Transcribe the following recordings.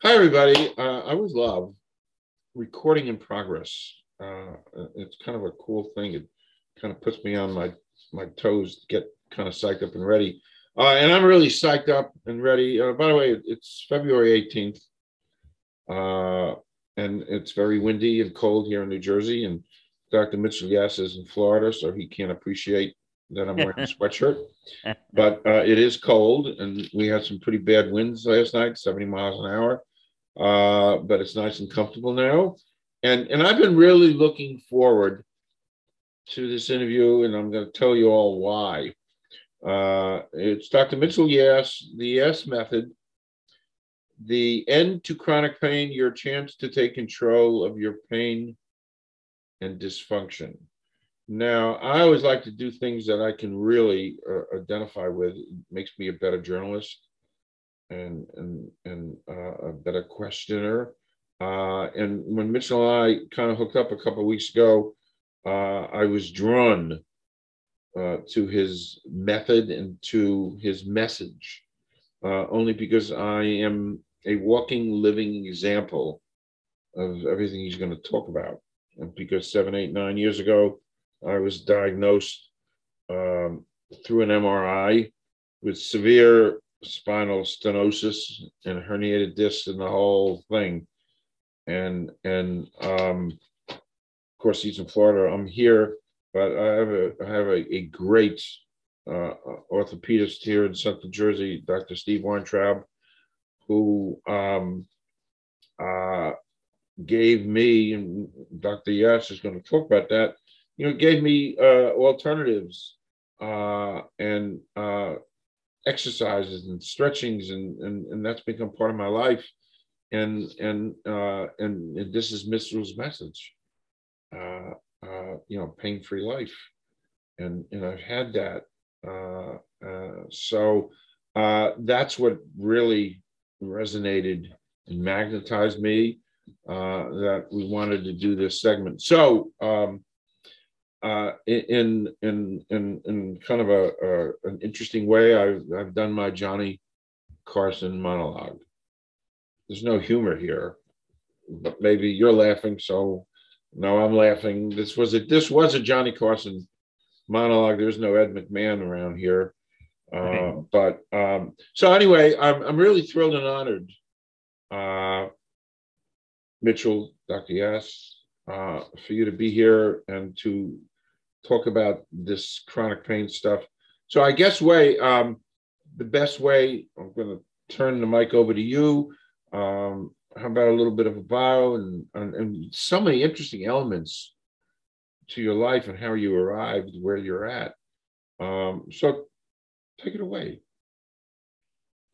Hi, everybody. Uh, I always love recording in progress. Uh, it's kind of a cool thing. It kind of puts me on my my toes to get kind of psyched up and ready. Uh, and I'm really psyched up and ready. Uh, by the way, it's February 18th, uh, and it's very windy and cold here in New Jersey. And Dr. Mitchell Yass is in Florida, so he can't appreciate that I'm wearing a sweatshirt. But uh, it is cold, and we had some pretty bad winds last night, 70 miles an hour. Uh, but it's nice and comfortable now. And and I've been really looking forward to this interview, and I'm going to tell you all why. Uh, it's Dr. Mitchell Yass, the Yass Method, the end to chronic pain, your chance to take control of your pain and dysfunction. Now, I always like to do things that I can really uh, identify with. It makes me a better journalist and and and uh, a better questioner. Uh, and when Mitchell and I kind of hooked up a couple of weeks ago, uh, I was drawn uh, to his method and to his message, uh, only because I am a walking, living example of everything he's going to talk about. And because seven, eight, nine years ago, I was diagnosed um, through an MRI with severe spinal stenosis and herniated discs and the whole thing. And and um, of course he's in Florida. I'm here, but I have a I have a, a great uh, orthopedist here in Central Jersey, Dr. Steve Weintraub, who um, uh, gave me and Dr. Yass is going to talk about that. You know, gave me uh, alternatives uh, and uh, exercises and stretchings and, and and that's become part of my life. And and uh and, and this is Mitchell's message uh uh you know pain-free life. And and I've had that uh uh so uh that's what really resonated and magnetized me uh that we wanted to do this segment. So um uh, in in in in kind of a, a, an interesting way. I've I've done my Johnny Carson monologue. There's no humor here, but maybe you're laughing, so no, I'm laughing. This was a this was a Johnny Carson monologue. There's no Ed McMahon around here, uh, but um, so anyway, I'm I'm really thrilled and honored. Uh, Mitchell, Dr. Yass, uh, for you to be here and to talk about this chronic pain stuff. So I guess way um, the best way I'm going to turn the mic over to you. Um, how about a little bit of a bio and, and, and so many interesting elements to your life and how you arrived where you're at. Um, so take it away.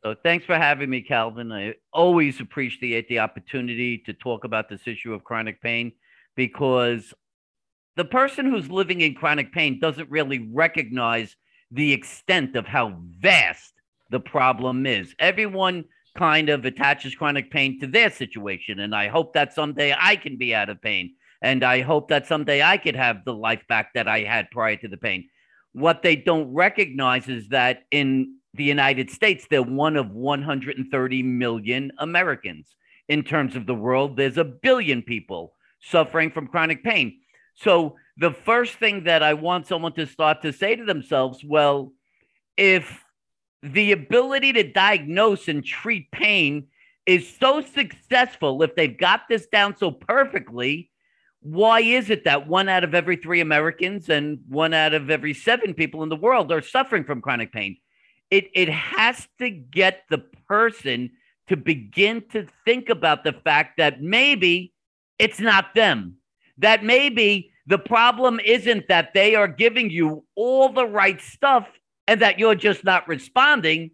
So thanks for having me, Calvin. I always appreciate the opportunity to talk about this issue of chronic pain because the person who's living in chronic pain doesn't really recognize the extent of how vast the problem is. Everyone kind of attaches chronic pain to their situation. And I hope that someday I can be out of pain. And I hope that someday I could have the life back that I had prior to the pain. What they don't recognize is that in the United States, they're one of 130 million Americans. In terms of the world, there's a billion people suffering from chronic pain. So the first thing that I want someone to start to say to themselves, well, if the ability to diagnose and treat pain is so successful, if they've got this down so perfectly, why is it that one out of every three Americans and one out of every seven people in the world are suffering from chronic pain? It, it has to get the person to begin to think about the fact that maybe it's not them that maybe the problem isn't that they are giving you all the right stuff and that you're just not responding,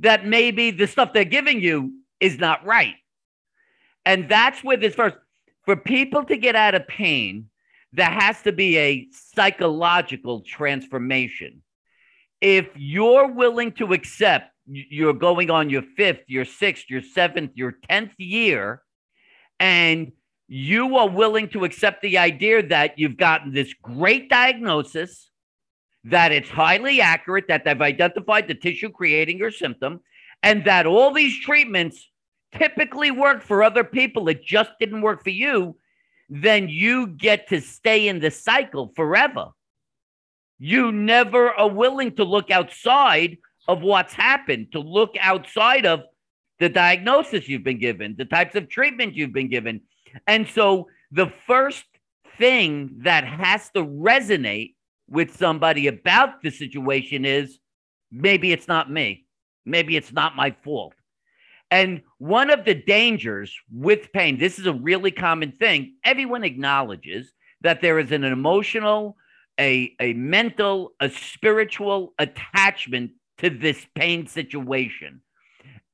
that maybe the stuff they're giving you is not right. And that's where this first, for people to get out of pain, there has to be a psychological transformation. If you're willing to accept you're going on your fifth, your sixth, your seventh, your 10th year, and you are willing to accept the idea that you've gotten this great diagnosis, that it's highly accurate, that they've identified the tissue creating your symptom, and that all these treatments typically work for other people, it just didn't work for you, then you get to stay in the cycle forever. You never are willing to look outside of what's happened, to look outside of the diagnosis you've been given, the types of treatment you've been given. And so the first thing that has to resonate with somebody about the situation is maybe it's not me. Maybe it's not my fault. And one of the dangers with pain, this is a really common thing. Everyone acknowledges that there is an emotional, a, a mental, a spiritual attachment to this pain situation.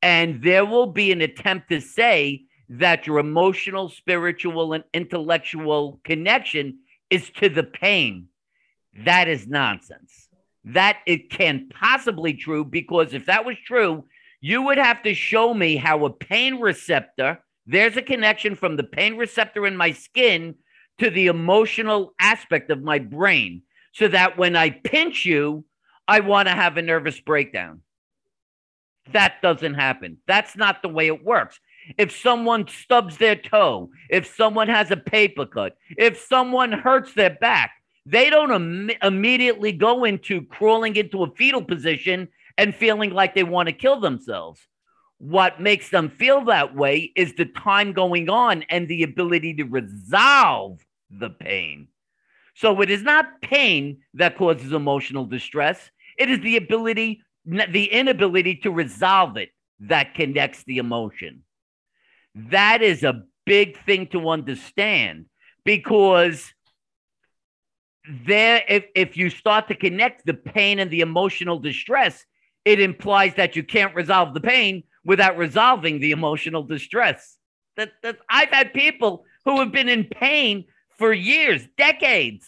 And there will be an attempt to say that your emotional, spiritual, and intellectual connection is to the pain. That is nonsense. That it can possibly true because if that was true, you would have to show me how a pain receptor, there's a connection from the pain receptor in my skin to the emotional aspect of my brain so that when I pinch you, I want to have a nervous breakdown. That doesn't happen. That's not the way it works. If someone stubs their toe, if someone has a paper cut, if someone hurts their back, they don't Im- immediately go into crawling into a fetal position and feeling like they want to kill themselves. What makes them feel that way is the time going on and the ability to resolve the pain. So it is not pain that causes emotional distress. It is the ability, the inability to resolve it that connects the emotion. That is a big thing to understand because there, if, if you start to connect the pain and the emotional distress, it implies that you can't resolve the pain without resolving the emotional distress. That, that I've had people who have been in pain for years, decades.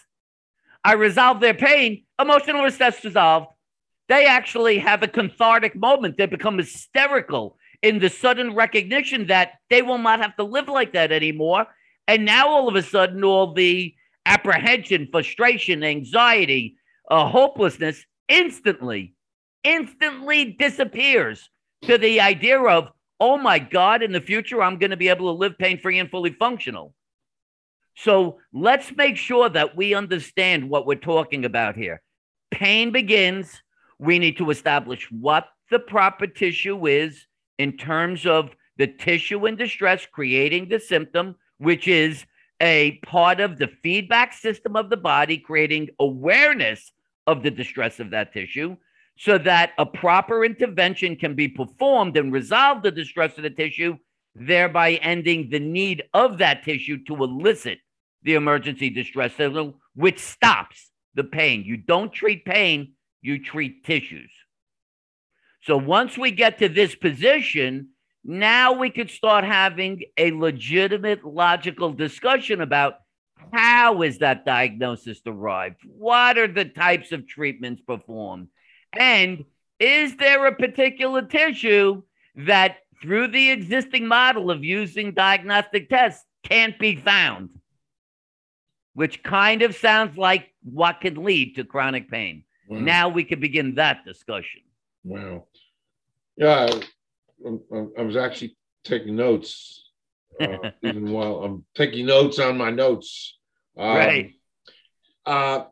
I resolve their pain, emotional distress resolved. They actually have a cathartic moment. They become hysterical in the sudden recognition that they will not have to live like that anymore. And now all of a sudden, all the apprehension, frustration, anxiety, uh, hopelessness instantly, instantly disappears to the idea of, oh my God, in the future, I'm going to be able to live pain free and fully functional. So let's make sure that we understand what we're talking about here. Pain begins. We need to establish what the proper tissue is in terms of the tissue in distress creating the symptom, which is a part of the feedback system of the body, creating awareness of the distress of that tissue so that a proper intervention can be performed and resolve the distress of the tissue, thereby ending the need of that tissue to elicit the emergency distress signal, which stops the pain. You don't treat pain, you treat tissues. So once we get to this position, now we could start having a legitimate logical discussion about how is that diagnosis derived? What are the types of treatments performed? And is there a particular tissue that through the existing model of using diagnostic tests can't be found? Which kind of sounds like what can lead to chronic pain. Wow. Now we can begin that discussion. Wow. Yeah, I, I was actually taking notes, uh, even while I'm taking notes on my notes. Um, right. Uh,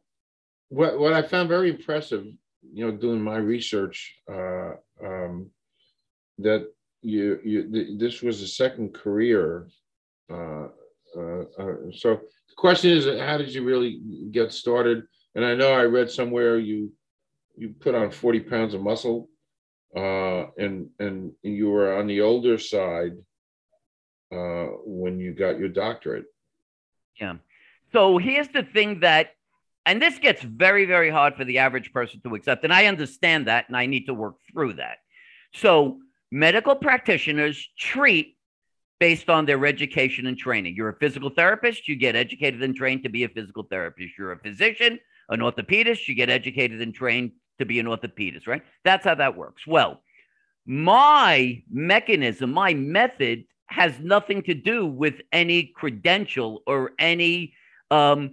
what what I found very impressive, you know, doing my research, uh, um, that you you th- this was a second career. Uh, uh, uh, so the question is, how did you really get started? And I know I read somewhere you you put on forty pounds of muscle uh, and and you were on the older side uh, when you got your doctorate. Yeah. So here's the thing that, and this gets very very hard for the average person to accept, and I understand that, and I need to work through that. So medical practitioners treat based on their education and training. You're a physical therapist, you get educated and trained to be a physical therapist. You're a physician, an orthopedist, you get educated and trained to be an orthopedist, right? That's how that works. Well, my mechanism, my method has nothing to do with any credential or any um,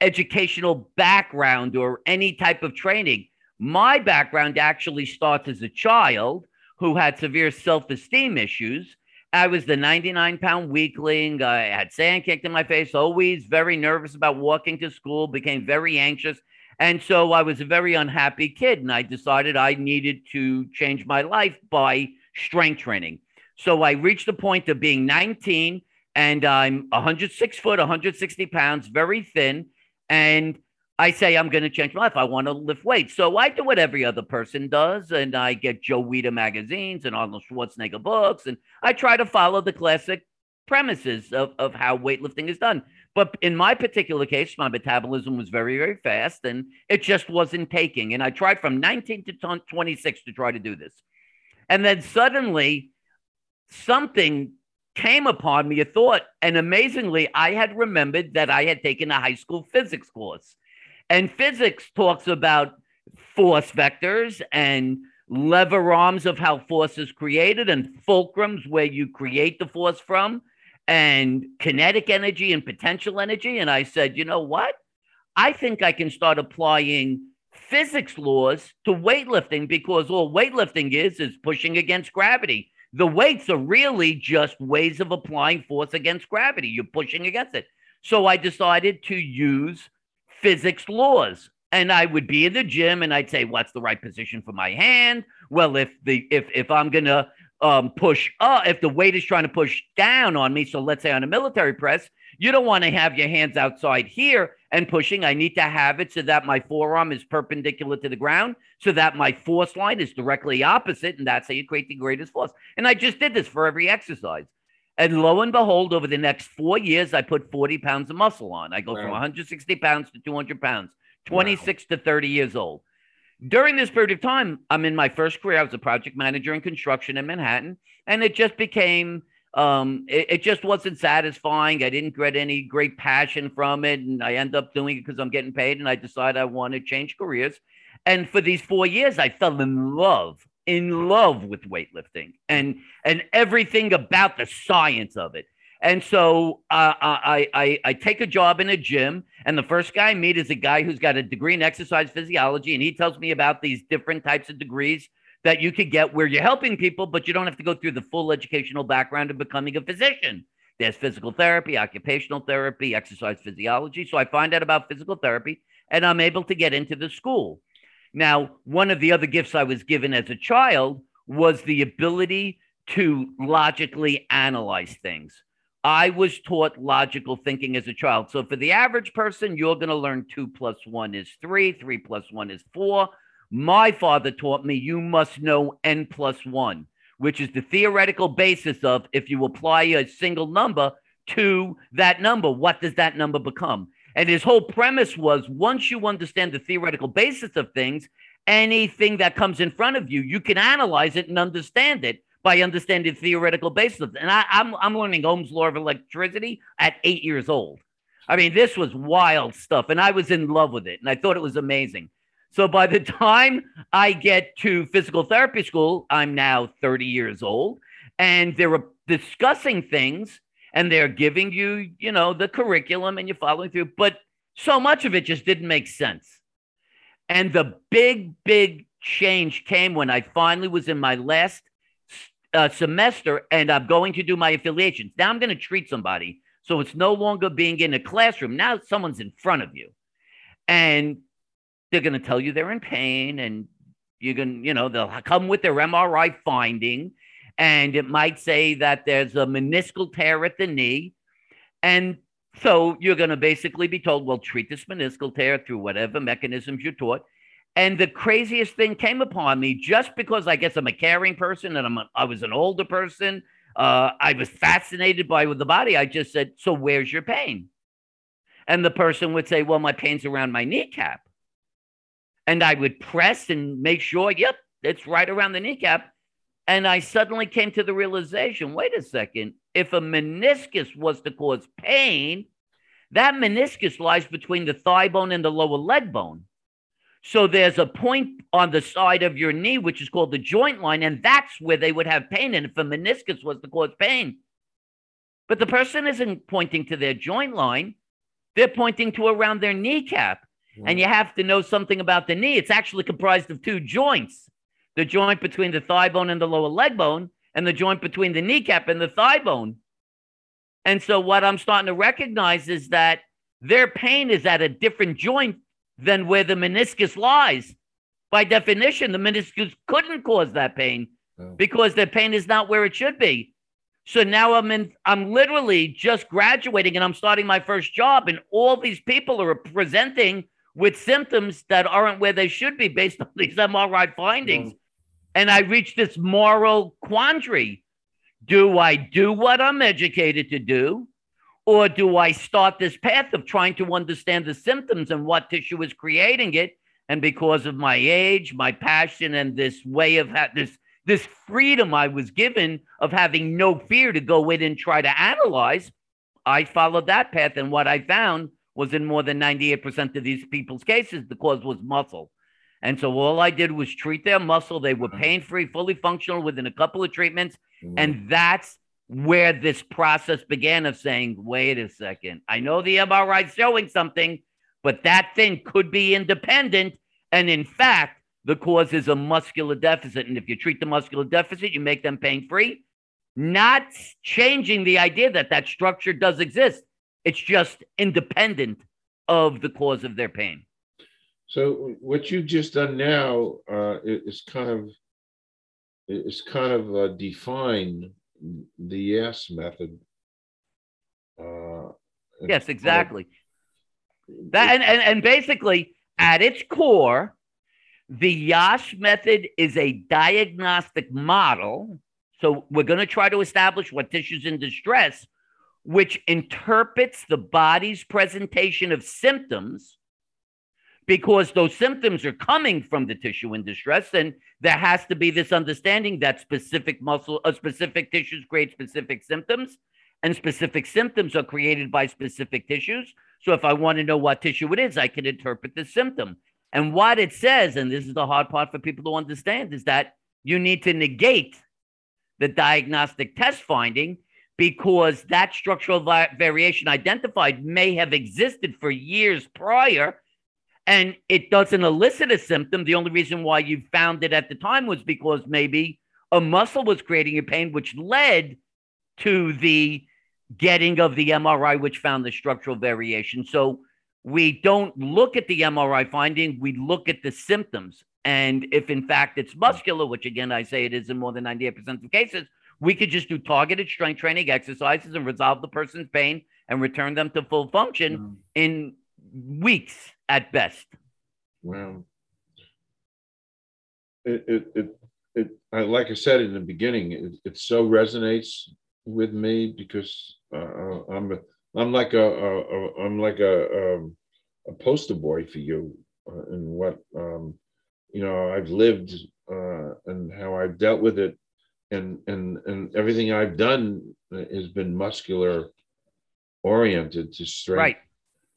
educational background or any type of training. My background actually starts as a child who had severe self esteem issues I was the 99 pound weakling. I had sand kicked in my face, always very nervous about walking to school, became very anxious. And so I was a very unhappy kid. And I decided I needed to change my life by strength training. So I reached the point of being 19 and I'm 106 foot, 160 pounds, very thin. And I say I'm going to change my life. I want to lift weights. So I do what every other person does. And I get Joe Weider magazines and Arnold Schwarzenegger books. And I try to follow the classic premises of, of how weightlifting is done. But in my particular case, my metabolism was very, very fast and it just wasn't taking. And I tried from 19 to 26 to try to do this. And then suddenly something came upon me, a thought. And amazingly, I had remembered that I had taken a high school physics course. And physics talks about force vectors and lever arms of how force is created and fulcrums where you create the force from and kinetic energy and potential energy. And I said, you know what? I think I can start applying physics laws to weightlifting because all weightlifting is is pushing against gravity. The weights are really just ways of applying force against gravity. You're pushing against it. So I decided to use physics laws. And I would be in the gym and I'd say, what's the right position for my hand? Well, if the if if I'm gonna um, push up, if the weight is trying to push down on me, so let's say on a military press, you don't want to have your hands outside here and pushing. I need to have it so that my forearm is perpendicular to the ground, so that my force line is directly opposite. And that's how you create the greatest force. And I just did this for every exercise. And lo and behold, over the next four years, I put 40 pounds of muscle on. I go wow. from 160 pounds to 200 pounds, 26 wow. to 30 years old. During this period of time, I'm in my first career. I was a project manager in construction in Manhattan, and it just became um, it, it, just wasn't satisfying. I didn't get any great passion from it, and I end up doing it because I'm getting paid. And I decide I want to change careers. And for these four years, I fell in love, in love with weightlifting and and everything about the science of it. And so uh, I, I I take a job in a gym, and the first guy I meet is a guy who's got a degree in exercise physiology, and he tells me about these different types of degrees that you could get where you're helping people, but you don't have to go through the full educational background of becoming a physician. There's physical therapy, occupational therapy, exercise physiology. So I find out about physical therapy, and I'm able to get into the school. Now, one of the other gifts I was given as a child was the ability to logically analyze things. I was taught logical thinking as a child. So for the average person, you're going to learn two plus one is three, three plus one is four. My father taught me you must know n plus one, which is the theoretical basis of if you apply a single number to that number, what does that number become? And his whole premise was once you understand the theoretical basis of things, anything that comes in front of you, you can analyze it and understand it by understanding theoretical basis. And I, I'm, I'm learning Ohm's law of electricity at eight years old. I mean, this was wild stuff, and I was in love with it, and I thought it was amazing. So by the time I get to physical therapy school, I'm now 30 years old, and they're discussing things, and they're giving you, you know, the curriculum, and you're following through. But so much of it just didn't make sense. And the big, big change came when I finally was in my last uh, semester and I'm going to do my affiliations. Now I'm going to treat somebody. So it's no longer being in a classroom. Now someone's in front of you. And they're going to tell you they're in pain and you're going to, you know, they'll come with their MRI finding and it might say that there's a meniscal tear at the knee. And so you're going to basically be told, well, treat this meniscal tear through whatever mechanisms you're taught. And the craziest thing came upon me just because I guess I'm a caring person and I'm a, I was an older person. Uh, I was fascinated by the body. I just said, So where's your pain? And the person would say, Well, my pain's around my kneecap. And I would press and make sure, Yep, it's right around the kneecap. And I suddenly came to the realization wait a second, if a meniscus was to cause pain, that meniscus lies between the thigh bone and the lower leg bone. So there's a point on the side of your knee, which is called the joint line, and that's where they would have pain. And if a meniscus was to cause pain, but the person isn't pointing to their joint line, they're pointing to around their kneecap. And you have to know something about the knee. It's actually comprised of two joints the joint between the thigh bone and the lower leg bone, and the joint between the kneecap and the thigh bone. And so what I'm starting to recognize is that their pain is at a different joint than where the meniscus lies. By definition, the meniscus couldn't cause that pain because the pain is not where it should be. So now I'm in, I'm literally just graduating and I'm starting my first job, and all these people are presenting with symptoms that aren't where they should be based on these MRI findings. And I reached this moral quandary. Do I do what I'm educated to do? Or do I start this path of trying to understand the symptoms and what tissue is creating it? And because of my age, my passion, and this way of ha- this this freedom I was given of having no fear to go in and try to analyze, I followed that path. And what I found was in more than 98% of these people's cases, the cause was muscle. And so all I did was treat their muscle. They were Mhm. pain free, fully functional within a couple of treatments. Mhm. And that's where this process began of saying, wait a second, I know the MRI is showing something, but that thing could be independent. And in fact, the cause is a muscular deficit. And if you treat the muscular deficit, you make them pain free, not changing the idea that that structure does exist. It's just independent of the cause of their pain. So what you've just done now uh, is kind of is kind of uh, define the Yass method. Uh, Yes, kind of- exactly. That and, and, and basically, at its core, the Yass method is a diagnostic model. So we're going to try to establish what tissues in distress, which interprets the body's presentation of symptoms because those symptoms are coming from the tissue in distress. And there has to be this understanding that specific muscle, uh, specific tissues create specific symptoms, and specific symptoms are created by specific tissues. So if I want to know what tissue it is, I can interpret the symptom. And what it says, and this is the hard part for people to understand, is that you need to negate the diagnostic test finding because that structural vi- variation identified may have existed for years prior and it doesn't elicit a symptom. The only reason why you found it at the time was because maybe a muscle was creating a pain, which led to the getting of the MRI, which found the structural variation. So we don't look at the MRI finding, we look at the symptoms. And if in fact it's muscular, which again I say it is in more than 98% of cases, we could just do targeted strength training exercises and resolve the person's pain and return them to full function Mm, in weeks at best. Well, it, it, it, it, I, like I said in the beginning, it, it so resonates with me because uh, I'm, a, I'm like a, a, a I'm like a, um, a poster boy for you uh, and what, um, you know, I've lived uh, and how I've dealt with it and, and, and everything I've done has been muscular oriented to strength. Right.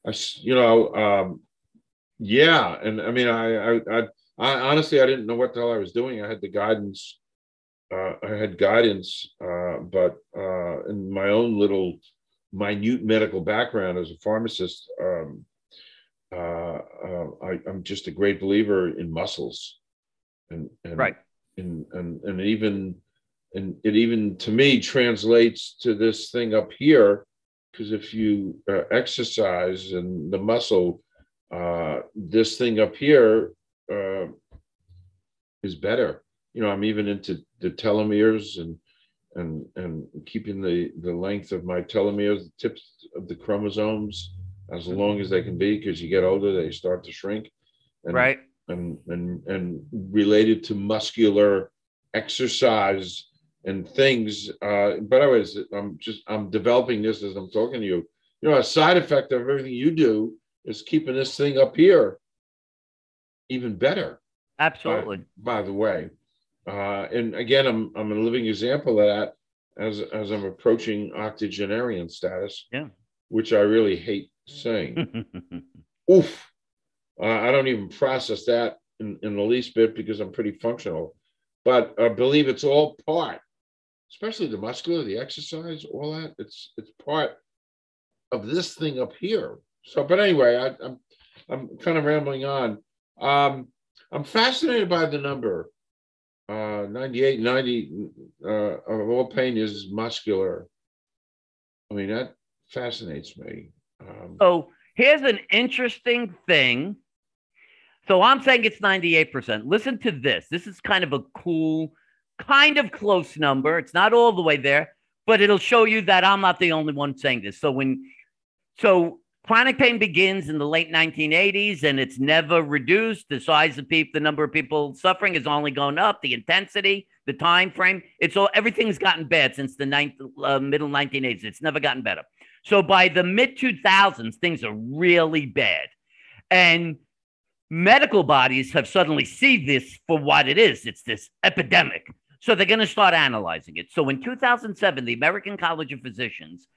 I, you know, um, yeah, and I mean, I, I, I, I honestly, I didn't know what the hell I was doing. I had the guidance, uh, I had guidance, uh, but uh, in my own little minute medical background as a pharmacist, um, uh, uh, I, I'm just a great believer in muscles, and, and Right. and and and even and it even to me translates to this thing up here because if you uh, exercise and the muscle uh, this thing up here uh, is better you know i'm even into the telomeres and and and keeping the the length of my telomeres the tips of the chromosomes as long as they can be because you get older they start to shrink and, right. and and and related to muscular exercise and things. Uh, but I was I'm just I'm developing this as I'm talking to you. You know, a side effect of everything you do is keeping this thing up here even better. By, Absolutely. by the way, uh, and again, I'm I'm a living example of that as as I'm approaching octogenarian status. Yeah. Which I really hate saying. oof. Uh, I don't even process that in, in the least bit because I'm pretty functional. But I believe it's all part, especially the muscular, the exercise, all that. It's it's part of this thing up here. So, but anyway, I, I'm I'm kind of rambling on. Um, I'm fascinated by the number uh, 98, 90 uh, of all pain is muscular. I mean, that fascinates me. Um, So here's an interesting thing. So I'm saying it's 98%. Listen to this. This is kind of a cool, kind of close number. It's not all the way there, but it'll show you that I'm not the only one saying this. So when so chronic pain begins in the late 1980s and it's never reduced. The size of people, the number of people suffering has only gone up, the intensity, the time frame. It's all everything's gotten bad since the ninth, uh, middle 1980s. It's never gotten better. So by the mid 2000s, things are really bad. And medical bodies have suddenly see this for what it is. It's this epidemic. So they're going to start analyzing it. So in 2007, the American College of Physicians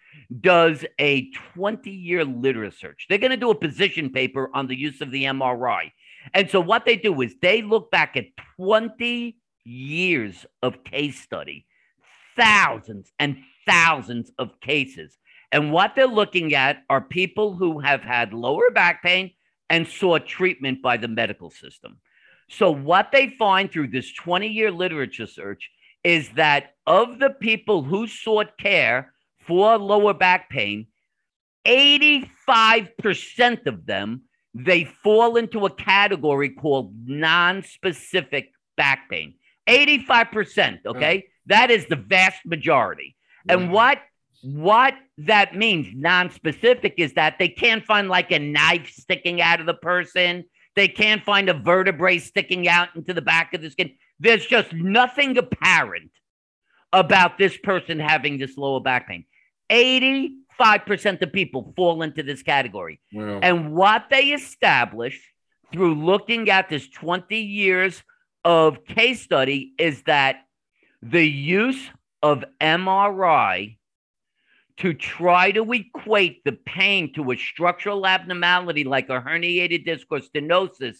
does a 20 year literature search. They're going to do a position paper on the use of the MRI. And so what they do is they look back at 20 years of case study, thousands and thousands of cases. And what they're looking at are people who have had lower back pain and sought treatment by the medical system. So, what they find through this 20 year literature search is that of the people who sought care for lower back pain, 85% of them they fall into a category called non-specific back pain. 85%, mm. okay? That is the vast majority. And mm. what what that means non-specific is that they can't find like a knife sticking out of the person they can't find a vertebrae sticking out into the back of the skin there's just nothing apparent about this person having this lower back pain 85% of people fall into this category Wow. and what they established through looking at this 20 years of case study is that the use of MRI to try to equate the pain to a structural abnormality like a herniated disc or stenosis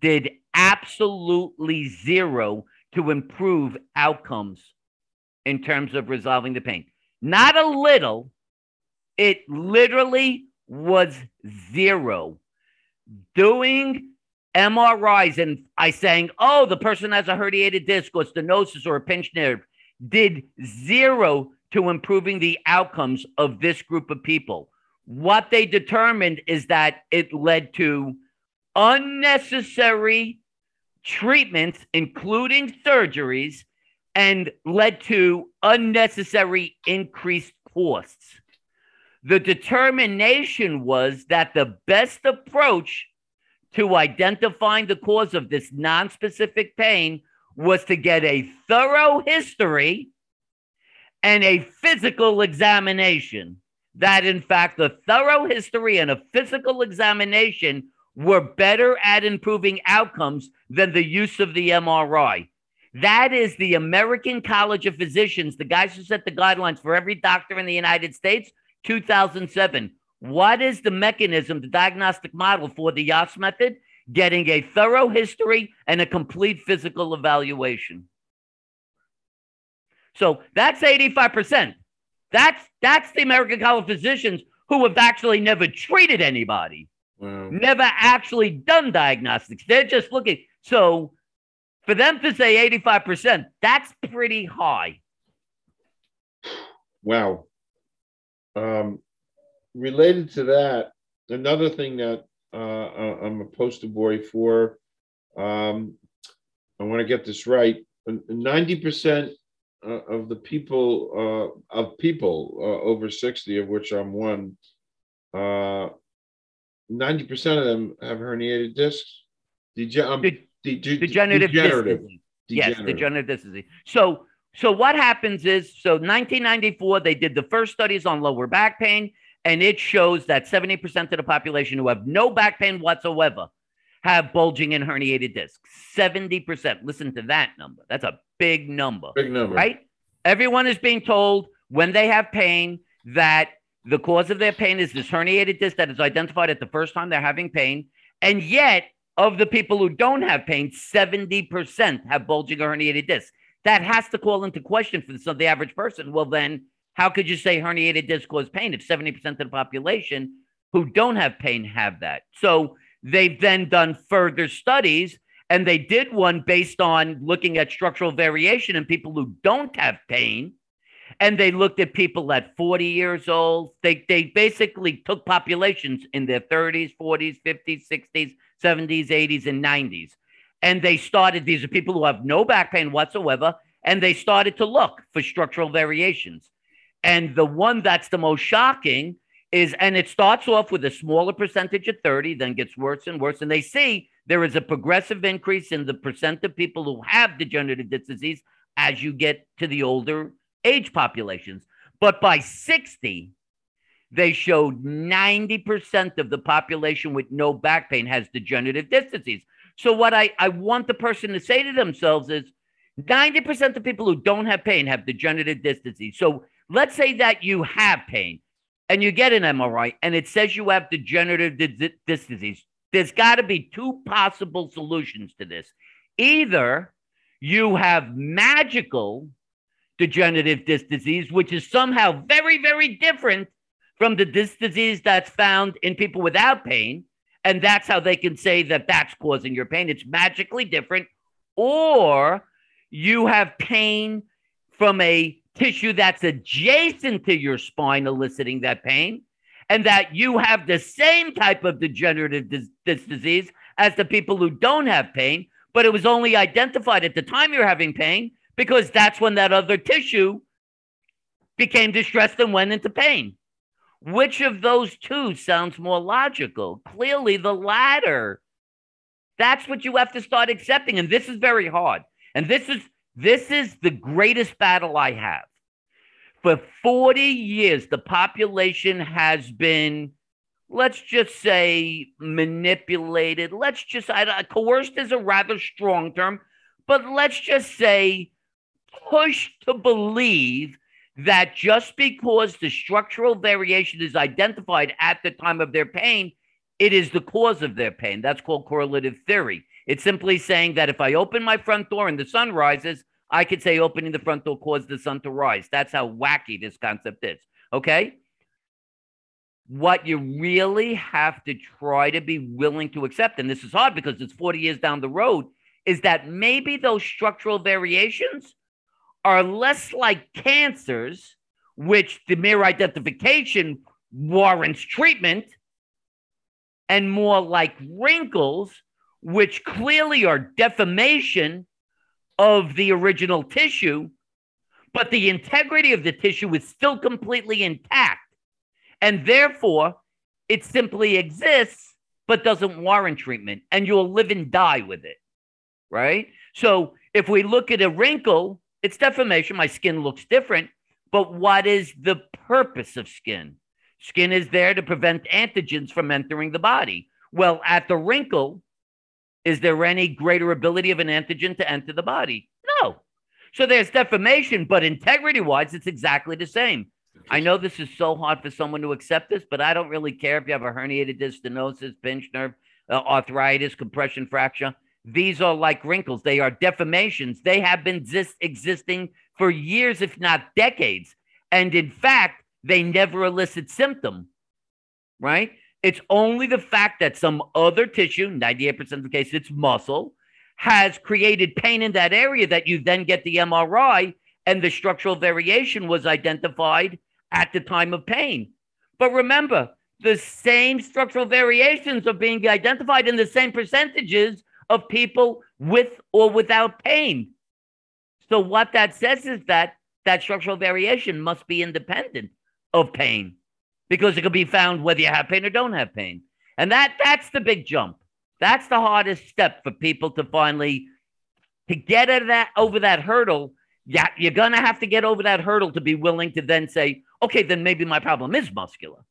did absolutely zero to improve outcomes in terms of resolving the pain. Not a little, it literally was zero. Doing MRIs and I saying, oh, the person has a herniated disc or stenosis or a pinched nerve did zero to improving the outcomes of this group of people. What they determined is that it led to unnecessary treatments, including surgeries, and led to unnecessary increased costs. The determination was that the best approach to identifying the cause of this non-specific pain was to get a thorough history and a physical examination. That, in fact, the thorough history and a physical examination were better at improving outcomes than the use of the MRI. That is the American College of Physicians, the guys who set the guidelines for every doctor in the United States, 2007. What is the mechanism, the diagnostic model for the Yass method? Getting a thorough history and a complete physical evaluation. So that's 85%. That's that's the American College of Physicians who have actually never treated anybody, Wow. never actually done diagnostics. They're just looking. So for them to say 85%, that's pretty high. Wow. Um, related to that, another thing that uh, I- I'm a poster boy for, um, I want to get this right. Ninety percent uh, of the people uh, of people uh, over sixty, of which I'm one, uh, ninety percent of them have herniated discs. Dege- um, De- de- de- degenerative, disc degenerative. disease. Yes, Degenerative. degenerative disc disease. So, so what happens is, so 1994, they did the first studies on lower back pain, and it shows that 70% of the population who have no back pain whatsoever have bulging and herniated discs. 70%. Listen to that number. That's a big number, Big number. right? Everyone is being told when they have pain that the cause of their pain is this herniated disc that is identified at the first time they're having pain. And yet, of the people who don't have pain, 70% have bulging or herniated discs. That has to call into question for the, the average person. Well, then, how could you say herniated disc cause pain if 70% of the population who don't have pain have that? So they've then done further studies And they did one based on looking at structural variation in people who don't have pain. And they looked at people at 40 years old. They, they basically took populations in their 30s, 40s, 50s, 60s, 70s, 80s, and 90s. And they started, these are people who have no back pain whatsoever. And they started to look for structural variations. And the one that's the most shocking is, and it starts off with a smaller percentage of 30, then gets worse and worse. And they see there is a progressive increase in the percent of people who have degenerative disc disease as you get to the older age populations. But by 60, they showed 90% of the population with no back pain has degenerative disc disease. So, what I, I want the person to say to themselves is 90% of people who don't have pain have degenerative disc disease. So, let's say that you have pain and you get an MRI and it says you have degenerative disc disease. There's got to be two possible solutions to this. Either you have magical degenerative disc disease, which is somehow very, very different from the disc disease that's found in people without pain. And that's how they can say that that's causing your pain. It's magically different. Or you have pain from a tissue that's adjacent to your spine eliciting that pain, and that you have the same type of degenerative dis- disc disease as the people who don't have pain, but it was only identified at the time you're having pain because that's when that other tissue became distressed and went into pain. Which of those two sounds more logical? Clearly, the latter. That's what you have to start accepting. And this is very hard. And this is this is the greatest battle I have. For 40 years, the population has been, let's just say, manipulated. Let's just, I, coerced is a rather strong term, but let's just say pushed to believe that just because the structural variation is identified at the time of their pain, it is the cause of their pain. That's called correlative theory. It's simply saying that if I open my front door and the sun rises, I could say opening the front door caused the sun to rise. That's how wacky this concept is. Okay. What you really have to try to be willing to accept, and this is hard because it's 40 years down the road, is that maybe those structural variations are less like cancers, which the mere identification warrants treatment, and more like wrinkles, which clearly are deformation of the original tissue, but the integrity of the tissue is still completely intact. And therefore, it simply exists, but doesn't warrant treatment. And you'll live and die with it. Right. So if we look at a wrinkle, it's deformation. My skin looks different. But what is the purpose of skin? Skin is there to prevent antigens from entering the body. Well, at the wrinkle, is there any greater ability of an antigen to enter the body? No. So there's deformation, but integrity wise, it's exactly the same. I know this is so hard for someone to accept this, but I don't really care if you have a herniated disc stenosis, pinched nerve, uh, arthritis, compression fracture. These are like wrinkles. They are deformations. They have been exist- existing for years, if not decades. And in fact, they never elicit symptom, right? It's only the fact that some other tissue, 98% of the case, it's muscle, has created pain in that area that you then get the MRI and the structural variation was identified at the time of pain. But remember, the same structural variations are being identified in the same percentages of people with or without pain. So what that says is that that structural variation must be independent of pain because it can be found whether you have pain or don't have pain. And that that's the big jump. That's the hardest step for people to finally to get out of that over that hurdle. Yeah, you're gonna have to get over that hurdle to be willing to then say, okay, then maybe my problem is muscular.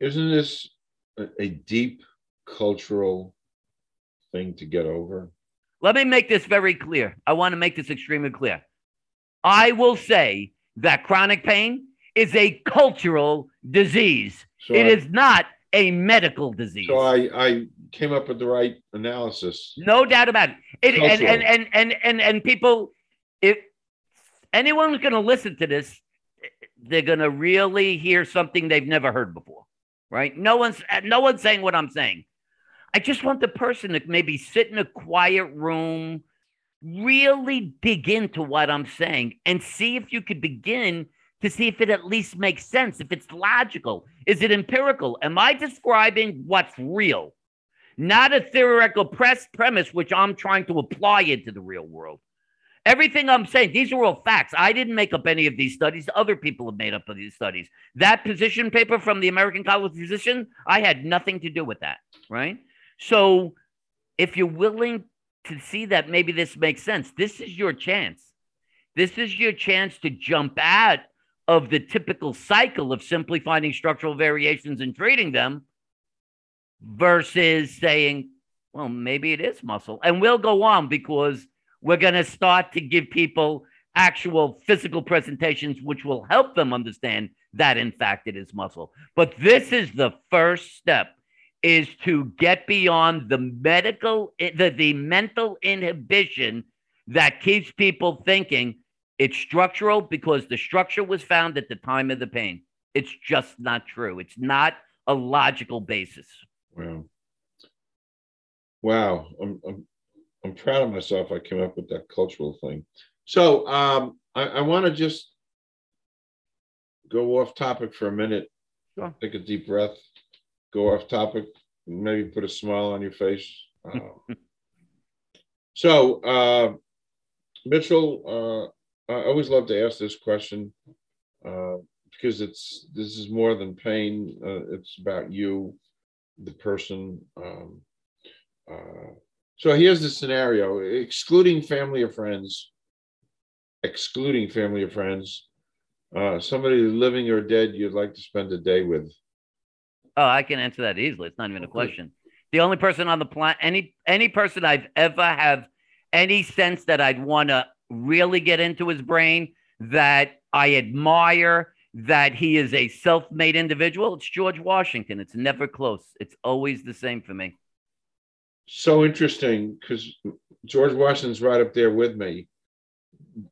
Isn't this a, a deep cultural thing to get over? Let me make this very clear. I want to make this extremely clear. I will say that chronic pain is a cultural disease. So it I, is not a medical disease. So I, I came up with the right analysis. No doubt about it. it and, and, and, and, and, and people, if anyone's going to listen to this, they're going to really hear something they've never heard before, right? No one's, no one's saying what I'm saying. I just want the person to maybe sit in a quiet room, really dig into what I'm saying, and see if you could begin to see if it at least makes sense, if it's logical. Is it empirical? Am I describing what's real? Not a theoretical press premise, which I'm trying to apply into the real world. Everything I'm saying, these are all facts. I didn't make up any of these studies. Other people have made up of these studies. That position paper from the American College of Physicians, I had nothing to do with that, right? So if you're willing to see that maybe this makes sense, this is your chance. This is your chance to jump out of the typical cycle of simply finding structural variations and treating them versus saying, well, maybe it is muscle. And we'll go on because we're going to start to give people actual physical presentations, which will help them understand that, in fact, it is muscle. But this is the first step is to get beyond the medical, the, the mental inhibition that keeps people thinking it's structural because the structure was found at the time of the pain. It's just not true. It's not a logical basis. Wow. Wow. I'm, I'm, I'm proud of myself. I came up with that cultural thing. So um, I, I want to just go off topic for a minute. Sure. Take a deep breath. Go off topic. Maybe put a smile on your face. Uh, so uh, Mitchell, uh, I always love to ask this question uh, because it's this is more than pain. Uh, it's about you the person. Um, uh, so here's the scenario: excluding family or friends, excluding family or friends, uh, somebody living or dead you'd like to spend a day with. Oh, I can answer that easily. It's not even a question. The only person on the planet, any any person I've ever have any sense that I'd want to really get into his brain, that I admire, that he is a self made individual, it's George Washington. It's never close. It's always the same for me. So interesting because George Washington's right up there with me.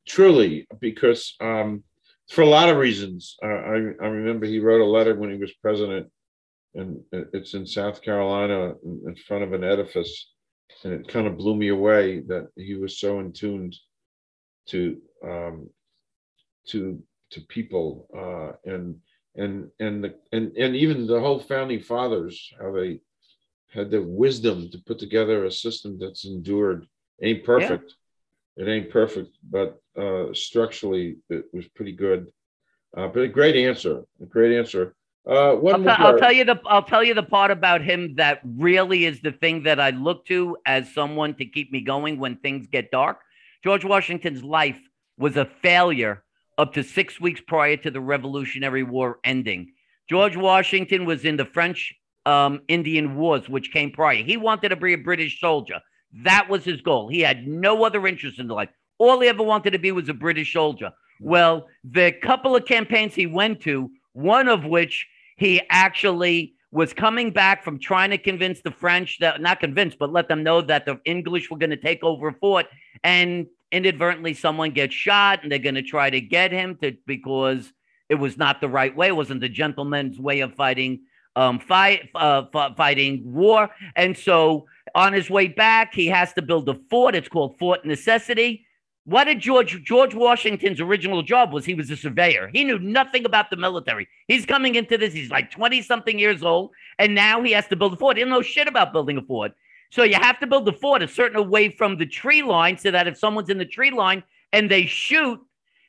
Truly, because um, for a lot of reasons. Uh, I, I remember he wrote a letter when he was president, and it's in South Carolina in front of an edifice. And it kind of blew me away that he was so in tune to um, to to people uh, and and and the and and even the whole founding fathers how they had the wisdom to put together a system that's endured ain't perfect yeah. it ain't perfect but uh, structurally it was pretty good uh, but a great answer a great answer uh, I'll, t- I'll, tell you the I'll tell you the part about him that really is the thing that I look to as someone to keep me going when things get dark. George Washington's life was a failure up to six weeks prior to the Revolutionary War ending. George Washington was in the French um, Indian Wars, which came prior. He wanted to be a British soldier. That was his goal. He had no other interest in life. All he ever wanted to be was a British soldier. Well, the couple of campaigns he went to, one of which he actually was coming back from trying to convince the French that not convince, but let them know that the English were going to take over fort. And inadvertently someone gets shot and they're going to try to get him to because it was not the right way. It wasn't the gentleman's way of fighting um, fight uh, f- fighting war. And so on his way back, he has to build a fort. It's called Fort Necessity. What did George George Washington's original job was? He was a surveyor. He knew nothing about the military. He's coming into this. He's like twenty something years old, and now he has to build a fort. He didn't know shit about building a fort. So you have to build the fort a certain away from the tree line so that if someone's in the tree line and they shoot,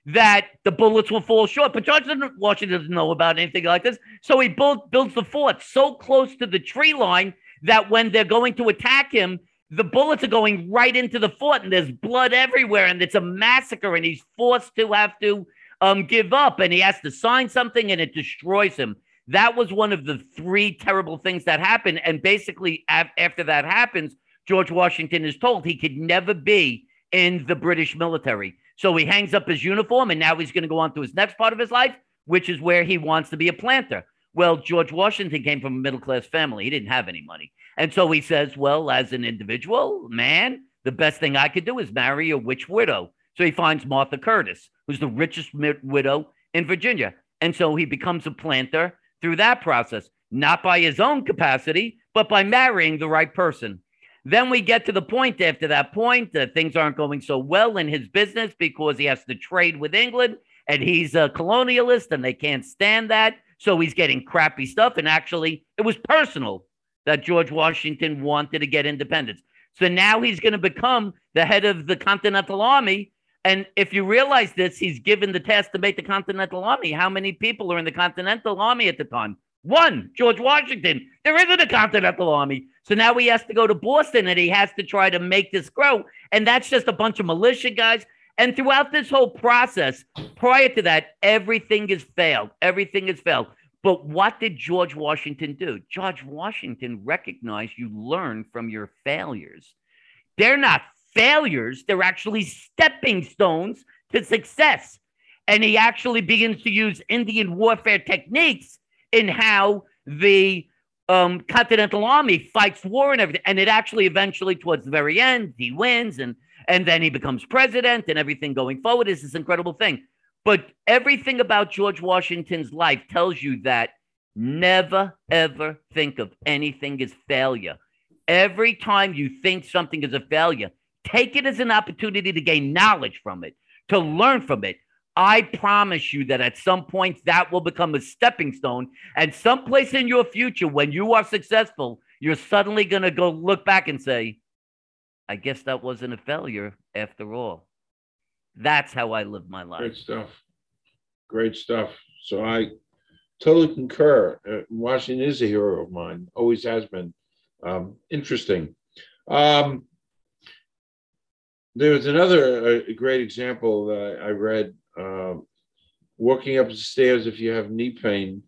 that the bullets will fall short. But George Washington doesn't know about anything like this. So he build, builds the fort so close to the tree line that when they're going to attack him, the bullets are going right into the fort and there's blood everywhere and it's a massacre and he's forced to have to um, give up and he has to sign something and it destroys him. That was one of the three terrible things that happened. And basically, after that happens, George Washington is told he could never be in the British military. So he hangs up his uniform and now he's going to go on to his next part of his life, which is where he wants to be a planter. Well, George Washington came from a middle class family. He didn't have any money. And so he says, well, as an individual, man, the best thing I could do is marry a witch widow. So he finds Martha Curtis, who's the richest widow in Virginia. And so he becomes a planter through that process, not by his own capacity, but by marrying the right person. Then we get to the point after that point that things aren't going so well in his business because he has to trade with England and he's a colonialist and they can't stand that. So he's getting crappy stuff. And actually, it was personal that George Washington wanted to get independence. So now he's going to become the head of the Continental Army. And if you realize this, he's given the task to make the Continental Army. How many people are in the Continental Army at the time? One, George Washington. There isn't a Continental Army. So now he has to go to Boston and he has to try to make this grow. And that's just a bunch of militia guys. And throughout this whole process, prior to that, everything has failed. Everything has failed. But what did George Washington do? George Washington recognized you learn from your failures. They're not failures, they're actually stepping stones to success. And he actually begins to use Indian warfare techniques in how the um, Continental Army fights war and everything. And it actually eventually, towards the very end, he wins and and then he becomes president and everything going forward is this incredible thing. But everything about George Washington's life tells you that never ever think of anything as failure. Every time you think something is a failure, take it as an opportunity to gain knowledge from it, to learn from it, I promise you that at some point that will become a stepping stone. And someplace in your future, when you are successful, you're suddenly going to go look back and say, I guess that wasn't a failure after all. That's how I live my life. Great stuff. Great stuff. So I totally concur. Uh, Washington is a hero of mine, always has been. Um, interesting. Um, there's another uh, great example that I read um, walking up the stairs if you have knee pain,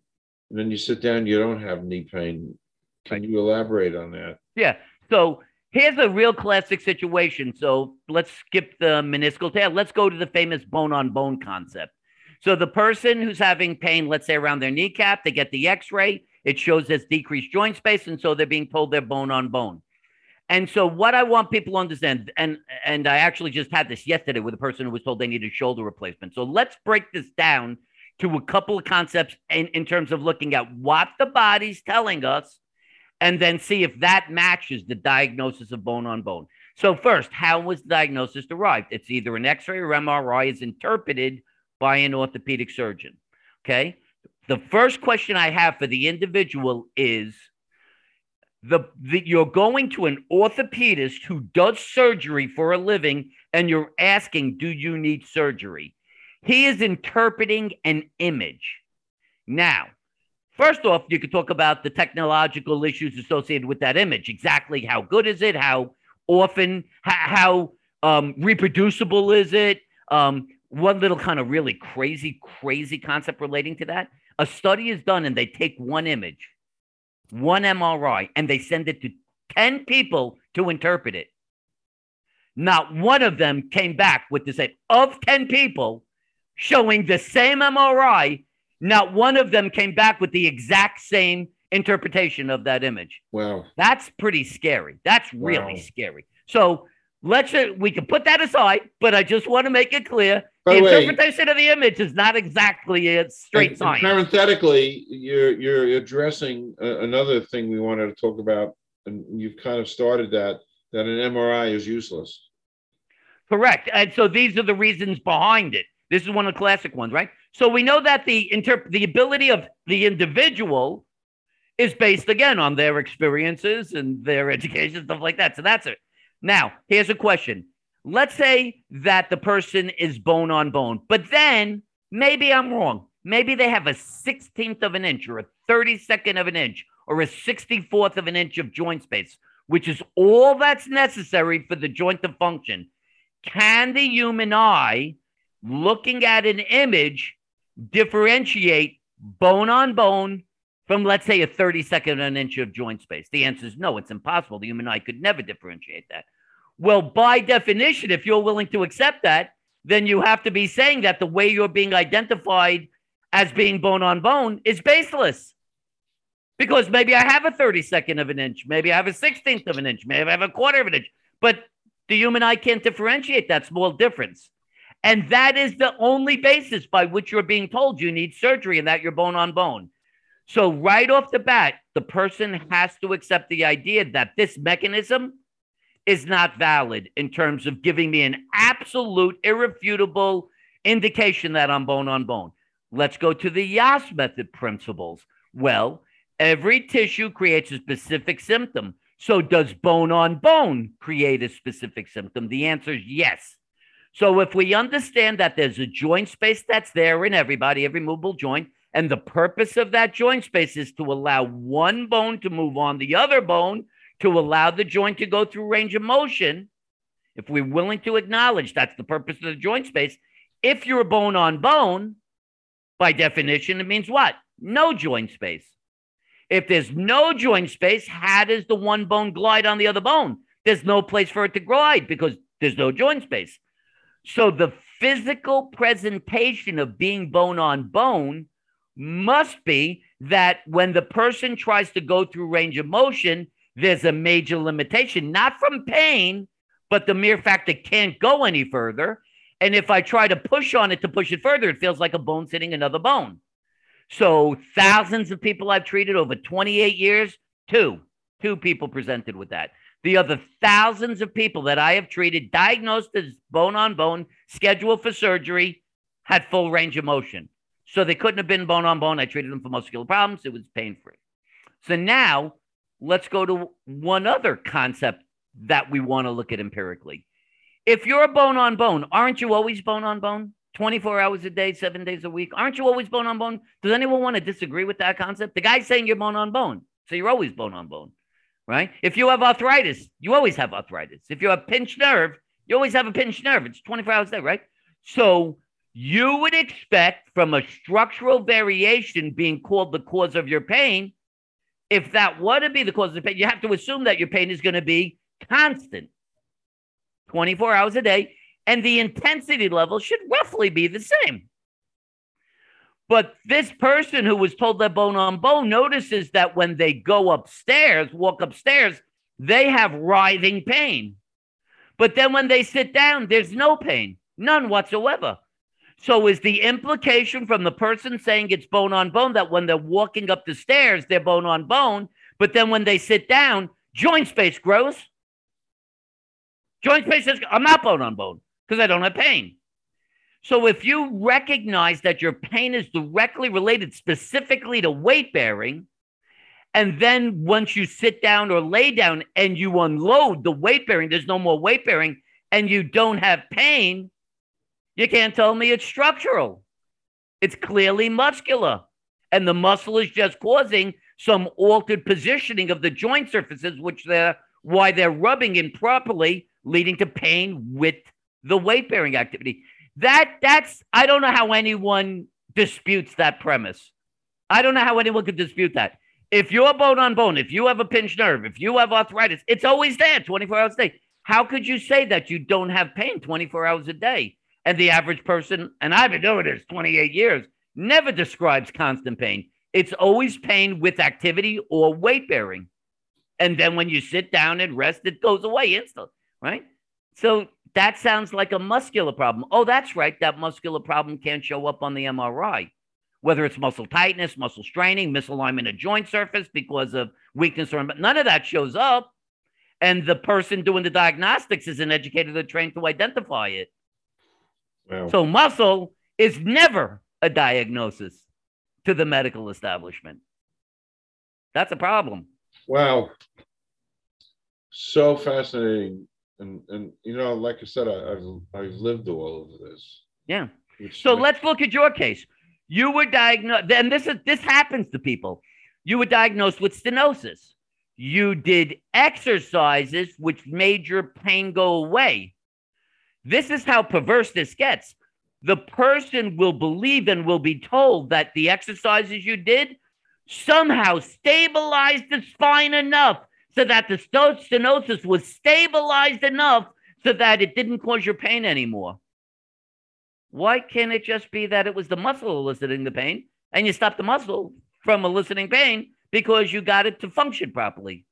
and then you sit down, you don't have knee pain. Can you elaborate on that? Yeah. So here's a real classic situation. So let's skip the meniscal tear. Let's go to the famous bone on bone concept. So the person who's having pain, let's say around their kneecap, they get the x ray, it shows there's decreased joint space. And so they're being told they're bone on bone. And so what I want people to understand, and and I actually just had this yesterday with a person who was told they needed shoulder replacement. So let's break this down to a couple of concepts in, in terms of looking at what the body's telling us, and then see if that matches the diagnosis of bone on bone. So first, how was the diagnosis derived? It's either an X-ray or MRI is interpreted by an orthopedic surgeon. Okay. The first question I have for the individual is the, the you're going to an orthopedist who does surgery for a living and you're asking do you need surgery he is interpreting an image now first off you could talk about the technological issues associated with that image. Exactly how good is it? How often? How, um, reproducible is it? Um, one little kind of really crazy crazy concept relating to that. A study is done and they take one image one MRI, and they send it to 10 people to interpret it. Not one of them came back with the same, of 10 people showing the same MRI, not one of them came back with the exact same interpretation of that image. Wow. That's pretty scary. That's really wow. scary. So let's, uh, we can put that aside, but I just want to make it clear the, the interpretation of the image is not exactly a straight and, science. parenthetically, you're you're addressing a, another thing we wanted to talk about, and you've kind of started that that an MRI is useless. Correct, and so these are the reasons behind it. This is one of the classic ones, right? So we know that the interp- the ability of the individual is based again on their experiences and their education stuff like that. So that's it. Now, here's a question let's say that the person is bone on bone, but then maybe I'm wrong. Maybe they have a 16th of an inch or a 32nd of an inch or a 64th of an inch of joint space, which is all that's necessary for the joint to function. Can the human eye, looking at an image, differentiate bone on bone from, let's say, a 32nd of an inch of joint space? The answer is no, it's impossible. The human eye could never differentiate that. Well, by definition, if you're willing to accept that, then you have to be saying that the way you're being identified as being bone on bone is baseless. Because maybe I have a 32nd of an inch, maybe I have a 16th of an inch, maybe I have a quarter of an inch, but the human eye can't differentiate that small difference. And that is the only basis by which you're being told you need surgery and that you're bone on bone. So, right off the bat, the person has to accept the idea that this mechanism is not valid in terms of giving me an absolute, irrefutable indication that I'm bone on bone. Let's go to the Yass method principles. Well, every tissue creates a specific symptom. So, does bone on bone create a specific symptom? The answer is yes. So, if we understand that there's a joint space that's there in everybody, every movable joint, and the purpose of that joint space is to allow one bone to move on the other bone to allow the joint to go through range of motion. If we're willing to acknowledge that's the purpose of the joint space, if you're a bone on bone, by definition, it means what? No joint space. If there's no joint space, how does the one bone glide on the other bone? There's no place for it to glide because there's no joint space. So the physical presentation of being bone on bone must be that when the person tries to go through range of motion, there's a major limitation, not from pain, but the mere fact it can't go any further. And if I try to push on it to push it further, it feels like a bone sitting another bone. So thousands of people I've treated over 28 years, two, two people presented with that. The other thousands of people that I have treated, diagnosed as bone on bone, scheduled for surgery, had full range of motion. So they couldn't have been bone on bone. I treated them for muscular problems. It was pain free. So now let's go to one other concept that we want to look at empirically. If you're a bone on bone, aren't you always bone on bone? 24 hours a day, seven days a week. Aren't you always bone on bone? Does anyone want to disagree with that concept? The guy's saying you're bone on bone. So you're always bone on bone, right? If you have arthritis, you always have arthritis. If you have pinched nerve, you always have a pinched nerve. It's 24 hours a day, right? So you would expect from a structural variation being called the cause of your pain, if that were to be the cause of the pain, you have to assume that your pain is going to be constant 24 hours a day, and the intensity level should roughly be the same. But this person who was told that bone on bone notices that when they go upstairs, walk upstairs, they have writhing pain. But then when they sit down, there's no pain, none whatsoever. So is the implication from the person saying it's bone on bone that when they're walking up the stairs, they're bone on bone, but then when they sit down, joint space grows? Joint space says, I'm not bone on bone because I don't have pain. So if you recognize that your pain is directly related specifically to weight bearing, and then once you sit down or lay down and you unload the weight bearing, there's no more weight bearing, and you don't have pain, you can't tell me it's structural. It's clearly muscular. And the muscle is just causing some altered positioning of the joint surfaces, which they're why they're rubbing improperly, leading to pain with the weight bearing activity. That that's I don't know how anyone disputes that premise. I don't know how anyone could dispute that. If you're bone on bone, if you have a pinched nerve, if you have arthritis, it's always there 24 hours a day. How could you say that you don't have pain 24 hours a day? And the average person, and I've been doing this 28 years, never describes constant pain. It's always pain with activity or weight bearing. And then when you sit down and rest, it goes away instantly, right? So that sounds like a muscular problem. Oh, that's right. That muscular problem can't show up on the MRI, whether it's muscle tightness, muscle straining, misalignment of joint surface because of weakness or none of that shows up. And the person doing the diagnostics isn't educated or trained to identify it. So muscle is never a diagnosis to the medical establishment. That's a problem. Wow. So fascinating. And and you know, like I said, I, have I've lived all of this. Yeah. So let's look at your case. You were diagnosed, and this is this happens to people. You were diagnosed with stenosis. You did exercises which made your pain go away. This is how perverse this gets. The person will believe and will be told that the exercises you did somehow stabilized the spine enough so that the stenosis was stabilized enough so that it didn't cause your pain anymore. Why can't it just be that it was the muscle eliciting the pain and you stop the muscle from eliciting pain because you got it to function properly?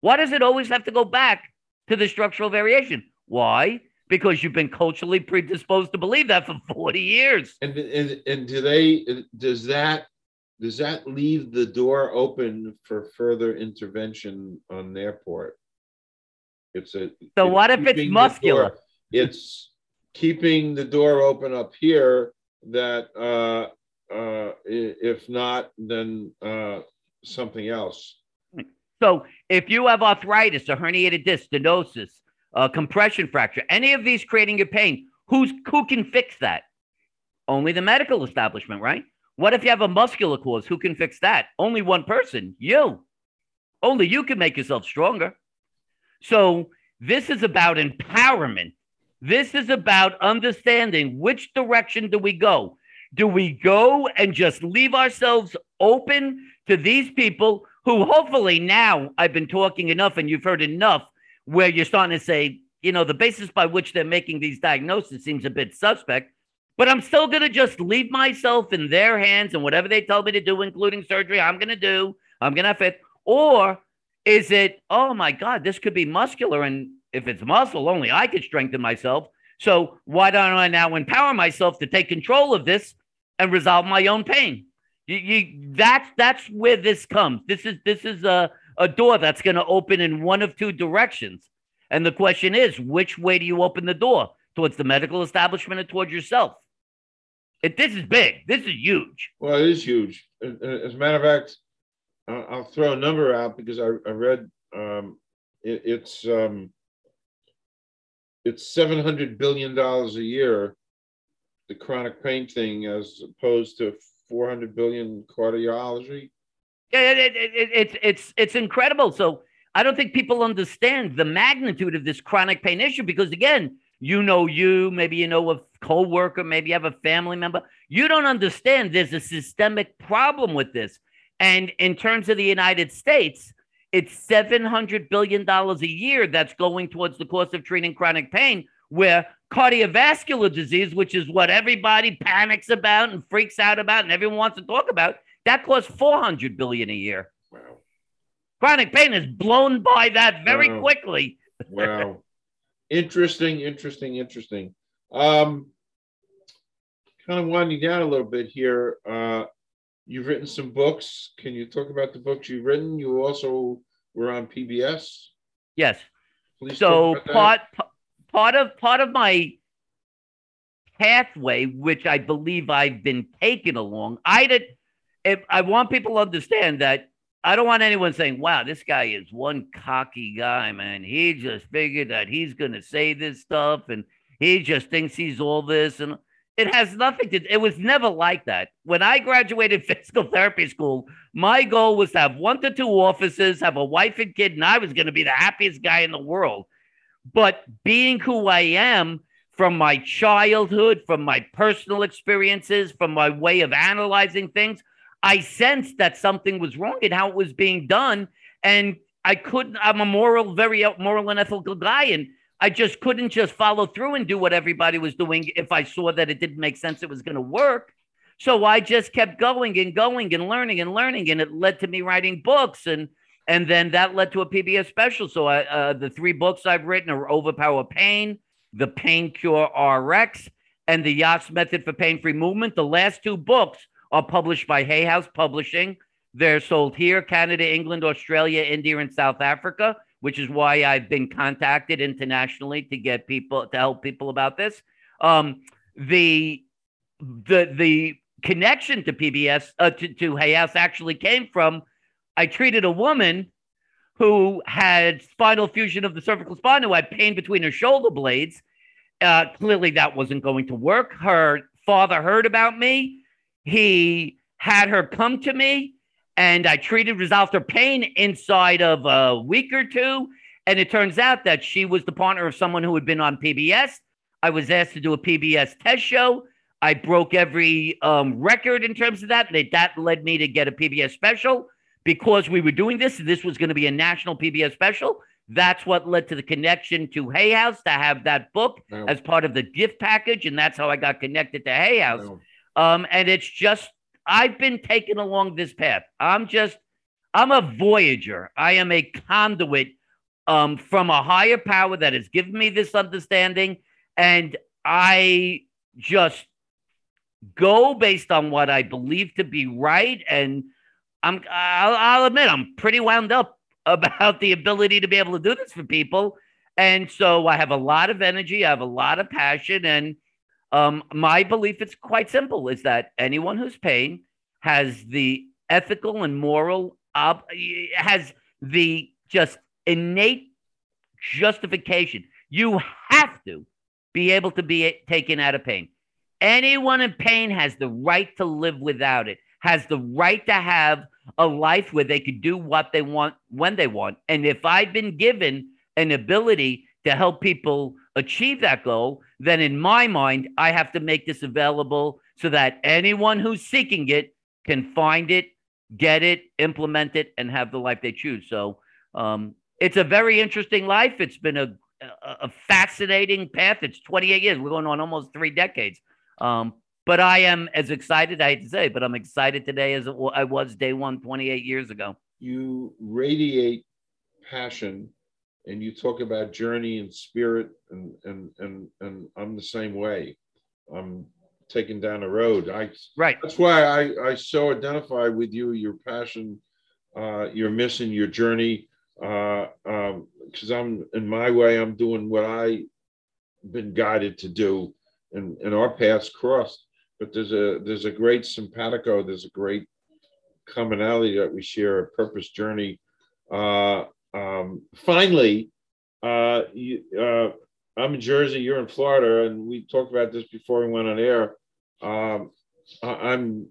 Why does it always have to go back to the structural variation? Why? because you've been culturally predisposed to believe that for 40 years. And and, and do they does that does that leave the door open for further intervention on their part? It's a. So what if it's muscular? door- It's keeping the door open up here that, uh, uh, if not, then, uh, something else. So if you have arthritis, a herniated disc, stenosis, a compression fracture, any of these creating your pain, who's who can fix that? Only the medical establishment, right? What if you have a muscular cause? Who can fix that? Only one person, you. Only you can make yourself stronger. So this is about empowerment. This is about understanding which direction do we go? Do we go and just leave ourselves open to these people who hopefully now I've been talking enough and you've heard enough where you're starting to say, you know, the basis by which they're making these diagnoses seems a bit suspect, but I'm still going to just leave myself in their hands and whatever they tell me to do, including surgery, I'm going to do, I'm going to have it. Or is it, oh my God, this could be muscular. And if it's muscle, only I could strengthen myself. So why don't I now empower myself to take control of this and resolve my own pain? You, you that's that's where this comes. This is this is a, a door that's going to open in one of two directions. And the question is, which way do you open the door? Towards the medical establishment or towards yourself? It, this is big. This is huge. Well, it is huge. As a matter of fact, I'll throw a number out because I, I read, um, it, it's, um, it's seven hundred billion dollars a year, the chronic pain thing, as opposed to four hundred billion cardiology. Yeah, it, it, it, it's it's it's incredible. So I don't think people understand the magnitude of this chronic pain issue because again, you know you, maybe you know a co-worker, maybe you have a family member. You don't understand there's a systemic problem with this. And in terms of the United States, it's $700 billion a year that's going towards the cost of treating chronic pain, where cardiovascular disease, which is what everybody panics about and freaks out about and everyone wants to talk about, that costs 400 billion a year. Wow, Chronic pain is blown by that very Wow. quickly. wow. Interesting, interesting, interesting. Um, kind of winding down a little bit here. Uh, you've written some books. Can you talk about the books you've written? You also were on PBS. Yes. Please So talk about that. part part of part of my pathway, which I believe I've been taken along, I did. If I want people to understand that I don't want anyone saying, "Wow, this guy is one cocky guy, man. He just figured that he's going to say this stuff, and he just thinks he's all this." And it has nothing to. It was never like that. When I graduated physical therapy school, my goal was to have one to two offices, have a wife and kid, and I was going to be the happiest guy in the world. But being who I am from my childhood, from my personal experiences, from my way of analyzing things, I sensed that something was wrong in how it was being done. And I couldn't, I'm a moral, very moral and ethical guy. And I just couldn't just follow through and do what everybody was doing if I saw that it didn't make sense, it was going to work. So I just kept going and going and learning and learning. And it led to me writing books. And and then that led to a PBS special. So I, uh, the three books I've written are Overpower Pain, The Pain Cure RX, and The Yass Method for Pain Free Movement. The last two books are published by Hay House Publishing. They're sold here, Canada, England, Australia, India, and South Africa, which is why I've been contacted internationally to get people to help people about this. Um, the the the connection to PBS uh, to, to Hay House actually came from I treated a woman who had spinal fusion of the cervical spine, who had pain between her shoulder blades. Uh, clearly, that wasn't going to work. Her father heard about me. He had her come to me, and I treated, resolved her pain inside of a week or two. And it turns out that she was the partner of someone who had been on PBS. I was asked to do a PBS test show. I broke every um, record in terms of that. That that led me to get a PBS special because we were doing this. This was going to be a national PBS special. That's what led to the connection to Hay House to have that book Wow. as part of the gift package, and that's how I got connected to Hay House. Wow. Um, and it's just I've been taken along this path. I'm just I'm a voyager. I am a conduit um, from a higher power that has given me this understanding, and I just go based on what I believe to be right. And I'm, I'll, I'll admit, I'm pretty wound up about the ability to be able to do this for people. And so I have a lot of energy, I have a lot of passion, and um, my belief is quite simple: is that anyone who's paying has the ethical and moral ob- has the just innate justification. You have to be able to be taken out of pain. Anyone in pain has the right to live without it, has the right to have a life where they could do what they want when they want. And if I've been given an ability to help people achieve that goal, then in my mind, I have to make this available so that anyone who's seeking it can find it, get it, implement it, and have the life they choose. So um, it's a very interesting life. It's been a, a, a fascinating path. It's 28 years. We're going on almost three decades. Um, but I am as excited, I hate to say, but I'm excited today as I was day one 28 years ago. You radiate passion and you talk about journey and spirit and and and and I'm the same way. I'm taking down a road. I right. That's why I I so identify with you, your passion, uh, your mission, your journey. Uh, um, because I'm in my way, I'm doing what I've been guided to do, and and our paths crossed but there's a there's a great simpatico. There's a great commonality that we share, a purpose journey. Uh, um, finally, uh, you, uh, I'm in Jersey, you're in Florida, and we talked about this before we went on air. Um, I'm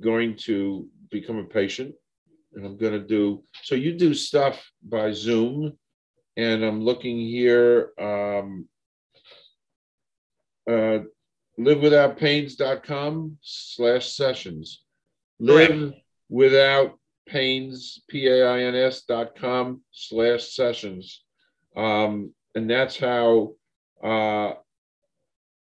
going to become a patient, and I'm going to do so. You do stuff by Zoom, and I'm looking here. Um, uh, livewithoutpains.com slash sessions. Live without pains, P-A-I-N-S dot com slash sessions. Um, and that's how uh,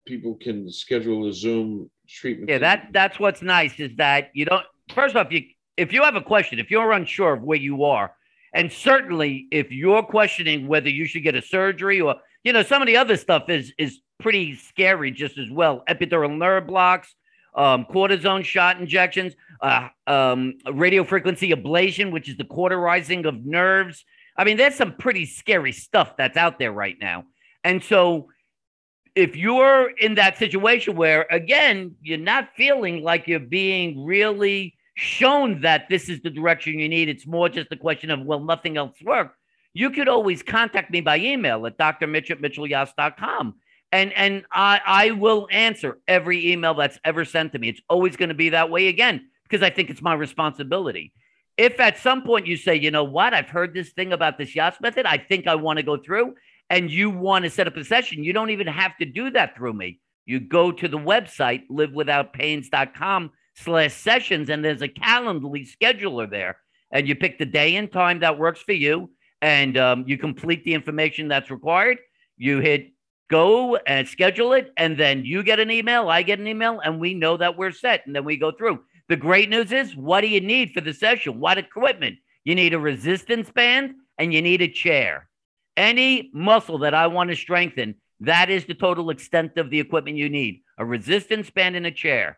people can schedule a Zoom treatment. Yeah, that that's what's nice is that you don't first off, you if you have a question, if you're unsure of where you are, and certainly if you're questioning whether you should get a surgery or you know, some of the other stuff is is pretty scary just as well. Epidural nerve blocks, um, cortisone shot injections, uh, um, radio frequency ablation, which is the cauterizing of nerves. I mean, there's some pretty scary stuff that's out there right now. And so, if you're in that situation where, again, you're not feeling like you're being really shown that this is the direction you need, it's more just a question of, well, nothing else worked. You could always contact me by email at drmitch at and and I I will answer every email that's ever sent to me. It's always going to be that way again because I think it's my responsibility. If at some point you say, you know what, I've heard this thing about this Yass method, I think I want to go through, and you want to set up a session, you don't even have to do that through me. You go to the website livewithoutpains.com slash sessions, and there's a Calendly scheduler there, and you pick the day and time that works for you, and um, you complete the information that's required. You hit go and schedule it and then you get an email i get an email and we know that we're set and then we go through. The great news is what do you need for the session? What equipment? You need a resistance band and you need a chair. Any muscle that i want to strengthen that is the total extent of the equipment you need. A resistance band and a chair.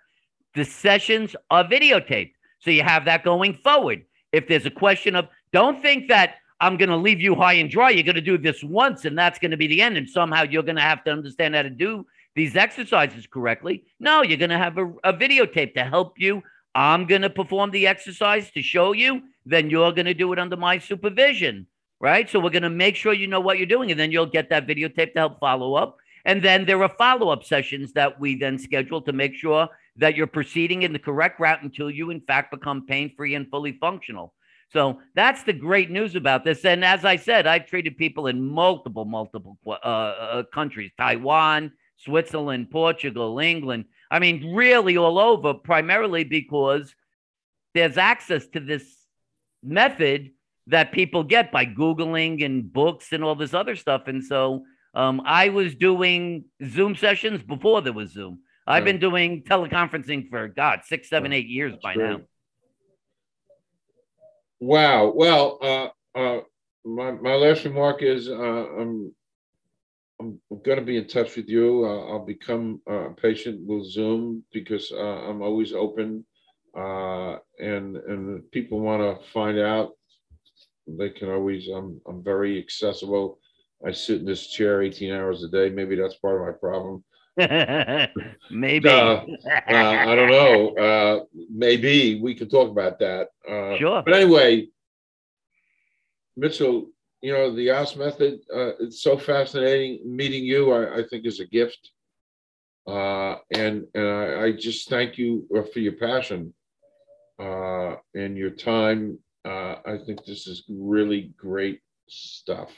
The sessions are videotaped so you have that going forward. If there's a question of don't think that I'm going to leave you high and dry. You're going to do this once, and that's going to be the end. And somehow you're going to have to understand how to do these exercises correctly. No, you're going to have a, a videotape to help you. I'm going to perform the exercise to show you. Then you're going to do it under my supervision, right? So we're going to make sure you know what you're doing, and then you'll get that videotape to help follow up. And then there are follow up sessions that we then schedule to make sure that you're proceeding in the correct route until you, in fact, become pain free and fully functional. So that's the great news about this. And as I said, I've treated people in multiple, multiple uh, uh, countries Taiwan, Switzerland, Portugal, England. I mean, really all over, primarily because there's access to this method that people get by Googling and books and all this other stuff. And so um, I was doing Zoom sessions before there was Zoom. I've been doing teleconferencing for God six, seven, eight years That's by great. now. Wow. Well, uh, uh, my, my last remark is uh, I'm I'm going to be in touch with you. I'll become uh, patient with Zoom because uh, I'm always open. Uh, and and people want to find out, they can always. I'm I'm very accessible. I sit in this chair 18 hours a day. Maybe that's part of my problem. Maybe. Uh, uh, I don't know. Uh, maybe we can talk about that. Uh, Sure. But anyway, Mitchell, you know, the Yass method, uh, it's so fascinating. Meeting you, I, I think is a gift. Uh, and, and I, I just thank you for your passion, uh, and your time. Uh, I think this is really great stuff.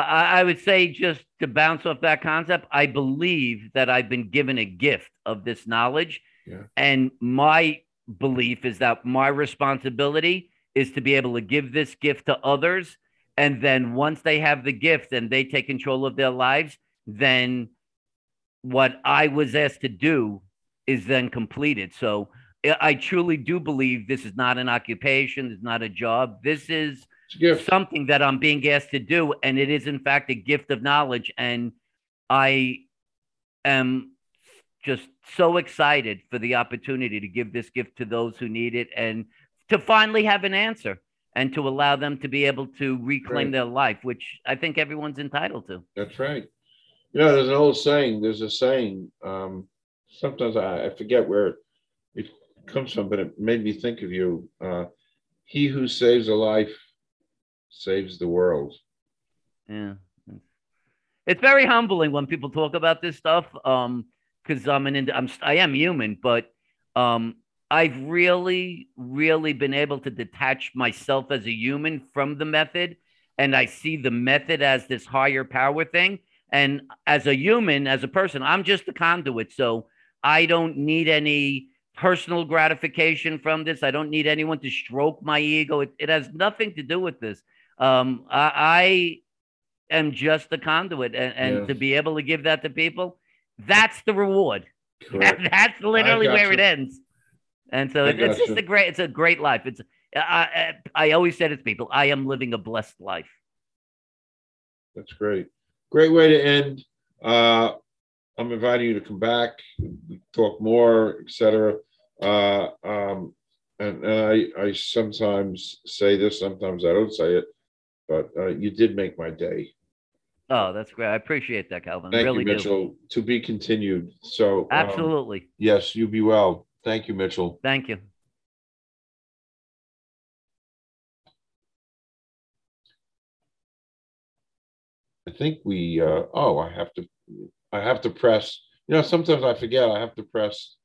I, I would say just to bounce off that concept, I believe that I've been given a gift of this knowledge. Yeah. And my belief is that my responsibility is to be able to give this gift to others. And then once they have the gift and they take control of their lives, then what I was asked to do is then completed. So I- truly do believe this is not an occupation, it's not a job. This is It's a gift. Something that I'm being asked to do, and it is in fact a gift of knowledge. And I am just so excited for the opportunity to give this gift to those who need it and to finally have an answer and to allow them to be able to reclaim Right. their life, which I think everyone's entitled to. That's right. You know, there's an old saying, there's a saying, um, sometimes I, I forget where it, it comes from, but it made me think of you. Uh, he who saves a life saves the world. Yeah. It's very humbling when people talk about this stuff. Um, because I'm an I'm I am human, but um I've really, really been able to detach myself as a human from the method. And I see the method as this higher power thing. And as a human, as a person, I'm just a conduit. So I don't need any personal gratification from this. I don't need anyone to stroke my ego. It, it has nothing to do with this. Um, I, I am just a conduit, and, and Yeah. to be able to give that to people, that's the reward. Correct. that's literally where it ends. And so it- it's just you. a great, it's a great life. It's I, I I always said it to people, I am living a blessed life. That's great. Great way to end. Uh, I'm inviting you to come back, talk more, etc. Uh, um, and, and I, I sometimes say this, sometimes I don't say it, but uh, you did make my day. Oh, that's great. I appreciate that, Calvin. Thank really you, do. Mitchell. To be continued. So um, Absolutely. yes, you be well. Thank you, Mitchell. Thank you. I think we. Uh, oh, I have to. I have to press. You know, sometimes I forget. I have to press